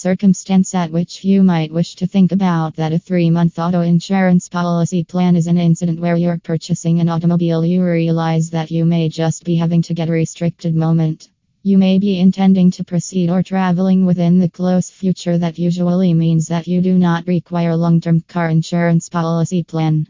circumstance at which you might wish to think about that a three month auto insurance policy plan is an incident where you're purchasing an automobile. You realize that you may just be having to get a restricted moment. You may be intending to proceed or traveling within the close future. That usually means that you do not require a long term car insurance policy plan.